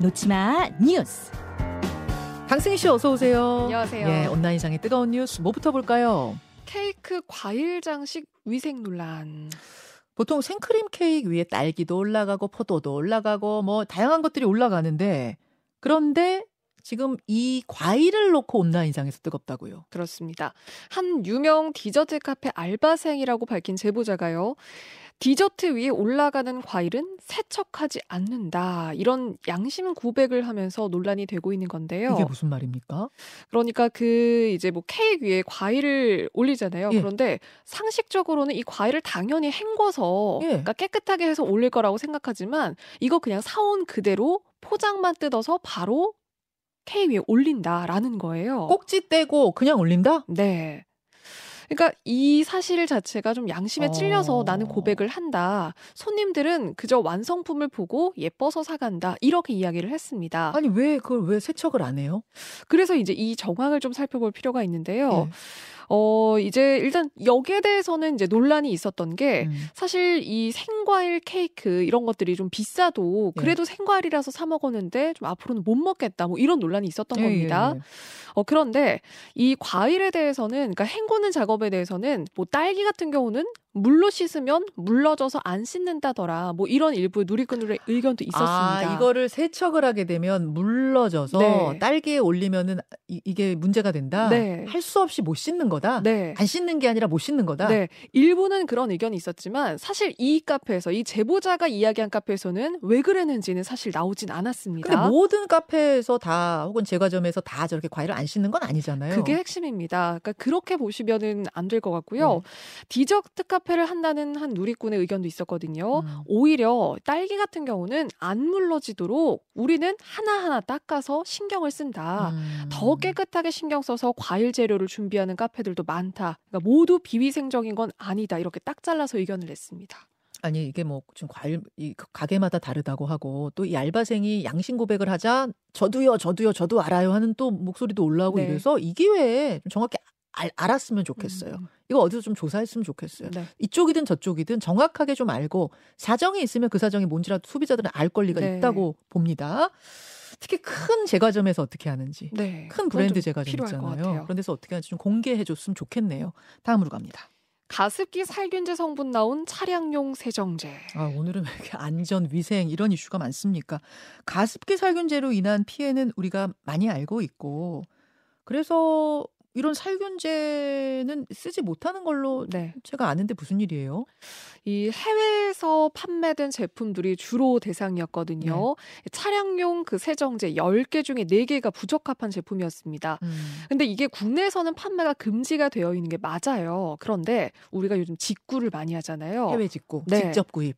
놓치마 뉴스. 강승희 씨 어서 오세요. 안녕하세요. 예, 온라인상의 뜨거운 뉴스 뭐부터 볼까요? 케이크 과일 장식 위생 논란. 보통 생크림 케이크 위에 딸기도 올라가고 포도도 올라가고 뭐 다양한 것들이 올라가는데 그런데 지금 이 과일을 놓고 온라인상에서 뜨겁다고요. 그렇습니다. 한 유명 디저트 카페 알바생이라고 밝힌 제보자가요. 디저트 위에 올라가는 과일은 세척하지 않는다. 이런 양심 고백을 하면서 논란이 되고 있는 건데요. 이게 무슨 말입니까? 그러니까 그 이제 뭐 케이크 위에 과일을 올리잖아요. 예. 그런데 상식적으로는 이 과일을 당연히 헹궈서 예. 그러니까 깨끗하게 해서 올릴 거라고 생각하지만 이거 그냥 사온 그대로 포장만 뜯어서 바로 케이크 위에 올린다라는 거예요. 꼭지 떼고 그냥 올린다? 네. 그러니까 이 사실 자체가 좀 양심에 찔려서 어. 나는 고백을 한다. 손님들은 그저 완성품을 보고 예뻐서 사간다. 이렇게 이야기를 했습니다. 아니 왜 그걸 왜 세척을 안 해요? 그래서 이제 이 정황을 좀 살펴볼 필요가 있는데요. 예. 어, 이제 일단 여기에 대해서는 이제 논란이 있었던 게 음. 사실 이 생과일 케이크 이런 것들이 좀 비싸도 예. 그래도 생과일이라서 사 먹었는데 좀 앞으로는 못 먹겠다. 뭐 이런 논란이 있었던 예, 겁니다. 예, 예. 어, 그런데 이 과일에 대해서는, 그러니까 헹구는 작업에 대해서는 뭐 딸기 같은 경우는 물로 씻으면 물러져서 안 씻는다더라. 뭐 이런 일부 누리꾼들의 의견도 있었습니다. 아, 이거를 세척을 하게 되면 물러져서 네. 딸기에 올리면은 이, 게 문제가 된다. 네. 할수 없이 못 씻는 거다. 네. 안 씻는 게 아니라 못 씻는 거다. 네. 일부는 그런 의견이 있었지만 사실 이 카페에서 이 제보자가 이야기한 카페에서는 왜 그랬는지는 사실 나오진 않았습니다. 근데 모든 카페에서 다 혹은 제과점에서 다 저렇게 과일을 안 씻는 건 아니잖아요. 그게 핵심입니다. 그러니까 그렇게 보시면은 안 될 것 같고요. 네. 디저트 카페 를 한다는 한 누리꾼의 의견도 있었거든요. 음. 오히려 딸기 같은 경우는 안 물러지도록 우리는 하나하나 닦아서 신경을 쓴다. 음. 더 깨끗하게 신경 써서 과일 재료를 준비하는 카페들도 많다. 그러니까 모두 비위생적인 건 아니다. 이렇게 딱 잘라서 의견을 냈습니다. 아니 이게 뭐 지금 과일 이 가게마다 다르다고 하고 또 이 알바생이 양심 고백을 하자 저도요 저도요 저도 알아요 하는 또 목소리도 올라오고 네. 이래서 이 기회에 좀 정확히 알, 알았으면 좋겠어요. 음, 이거 어디서 좀 조사했으면 좋겠어요. 네. 이쪽이든 저쪽이든 정확하게 좀 알고 사정이 있으면 그 사정이 뭔지라도 소비자들은 알 권리가 네. 있다고 봅니다. 특히 큰 제과점에서 어떻게 하는지 네. 큰 브랜드 좀 제과점 있잖아요. 그런 데서 어떻게 하는지 좀 공개해 줬으면 좋겠네요. 다음으로 갑니다. 가습기 살균제 성분 나온 차량용 세정제. 아, 오늘은 왜 이렇게 안전, 위생 이런 이슈가 많습니까? 가습기 살균제로 인한 피해는 우리가 많이 알고 있고 그래서 이런 살균제는 쓰지 못하는 걸로 네. 제가 아는데 무슨 일이에요? 이 해외에서 판매된 제품들이 주로 대상이었거든요. 네. 차량용 그 세정제 10개 중에 4개가 부적합한 제품이었습니다. 음. 근데 이게 국내에서는 판매가 금지가 되어 있는 게 맞아요. 그런데 우리가 요즘 직구를 많이 하잖아요. 해외 직구, 네. 직접 구입.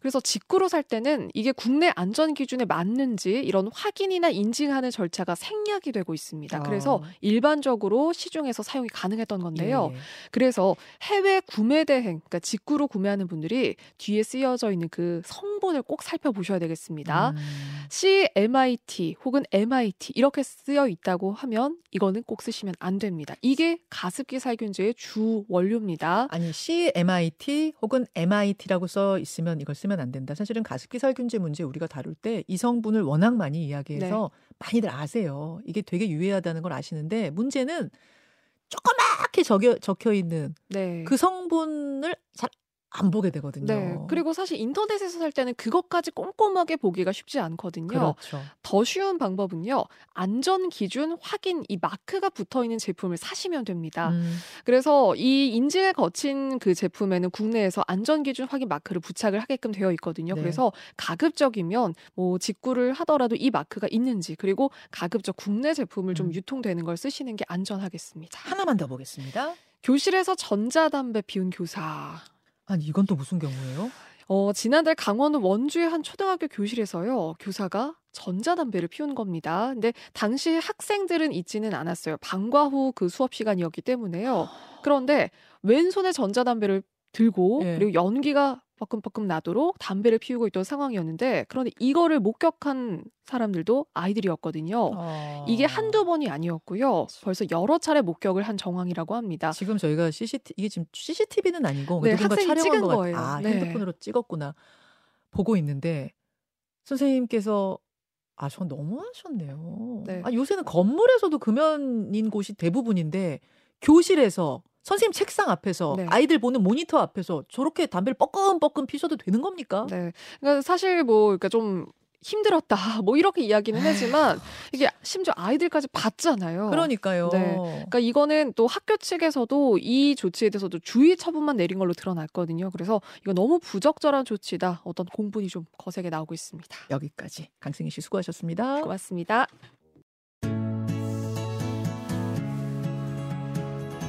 그래서 직구로 살 때는 이게 국내 안전 기준에 맞는지 이런 확인이나 인증하는 절차가 생략이 되고 있습니다. 그래서 어. 일반적으로 시중에서 사용이 가능했던 건데요. 예, 예. 그래서 해외 구매 대행, 그러니까 직구로 구매하는 분들이 뒤에 쓰여져 있는 그 성 분을 꼭 살펴보셔야 되겠습니다. 음. CMIT 혹은 MIT 이렇게 쓰여 있다고 하면 이거는 꼭 쓰시면 안 됩니다. 이게 가습기 살균제의 주 원료입니다. 아니 CMIT 혹은 MIT라고 써 있으면 이걸 쓰면 안 된다. 사실은 가습기 살균제 문제 우리가 다룰 때 이 성분을 워낙 많이 이야기해서 많이들 아세요. 이게 되게 유해하다는 걸 아시는데 문제는 조그맣게 적혀, 적혀 있는 네. 그 성분을 잘 안 보게 되거든요. 네. 그리고 사실 인터넷에서 살 때는 그것까지 꼼꼼하게 보기가 쉽지 않거든요. 그렇죠. 더 쉬운 방법은요. 안전 기준 확인 이 마크가 붙어 있는 제품을 사시면 됩니다. 음, 그래서 이 인증을 거친 그 제품에는 국내에서 안전 기준 확인 마크를 부착을 하게끔 되어 있거든요. 네. 그래서 가급적이면 뭐 직구를 하더라도 이 마크가 있는지 그리고 가급적 국내 제품을 좀 음. 유통되는 걸 쓰시는 게 안전하겠습니다. 하나만 더 보겠습니다. 교실에서 전자담배 피운 교사. 아니 이건 또 무슨 경우예요? 어, 지난달 강원 원주의 한 초등학교 교실에서요, 교사가 전자담배를 피운 겁니다. 근데 당시 학생들은 있지는 않았어요. 방과 후 그 수업 시간이었기 때문에요. 그런데 왼손에 전자담배를 들고 예. 그리고 연기가 버끔버끔 나도록 담배를 피우고 있던 상황이었는데 그런데 이거를 목격한 사람들도 아이들이었거든요. 어. 이게 한두 번이 아니었고요. 벌써 여러 차례 목격을 한 정황이라고 합니다. 지금 저희가 CCTV 이게 지금 CCTV는 아니고 네, 학생이 찍은 거예요. 아 네. 핸드폰으로 찍었구나 보고 있는데 선생님께서 아, 전 너무 하셨네요. 네. 아, 요새는 건물에서도 금연인 곳이 대부분인데 교실에서 선생님 책상 앞에서 네. 아이들 보는 모니터 앞에서 저렇게 담배를 뻐끔뻐끔 피셔도 되는 겁니까? 네. 그러니까 사실 뭐 그러니까 좀 힘들었다. 뭐 이렇게 이야기는 하지만 이게 심지어 아이들까지 봤잖아요. 그러니까요. 네. 그러니까 이거는 또 학교 측에서도 이 조치에 대해서도 주의 처분만 내린 걸로 드러났거든요. 그래서 이거 너무 부적절한 조치다. 어떤 공분이 좀 거세게 나오고 있습니다. 여기까지 강승희 씨 수고하셨습니다. 고맙습니다.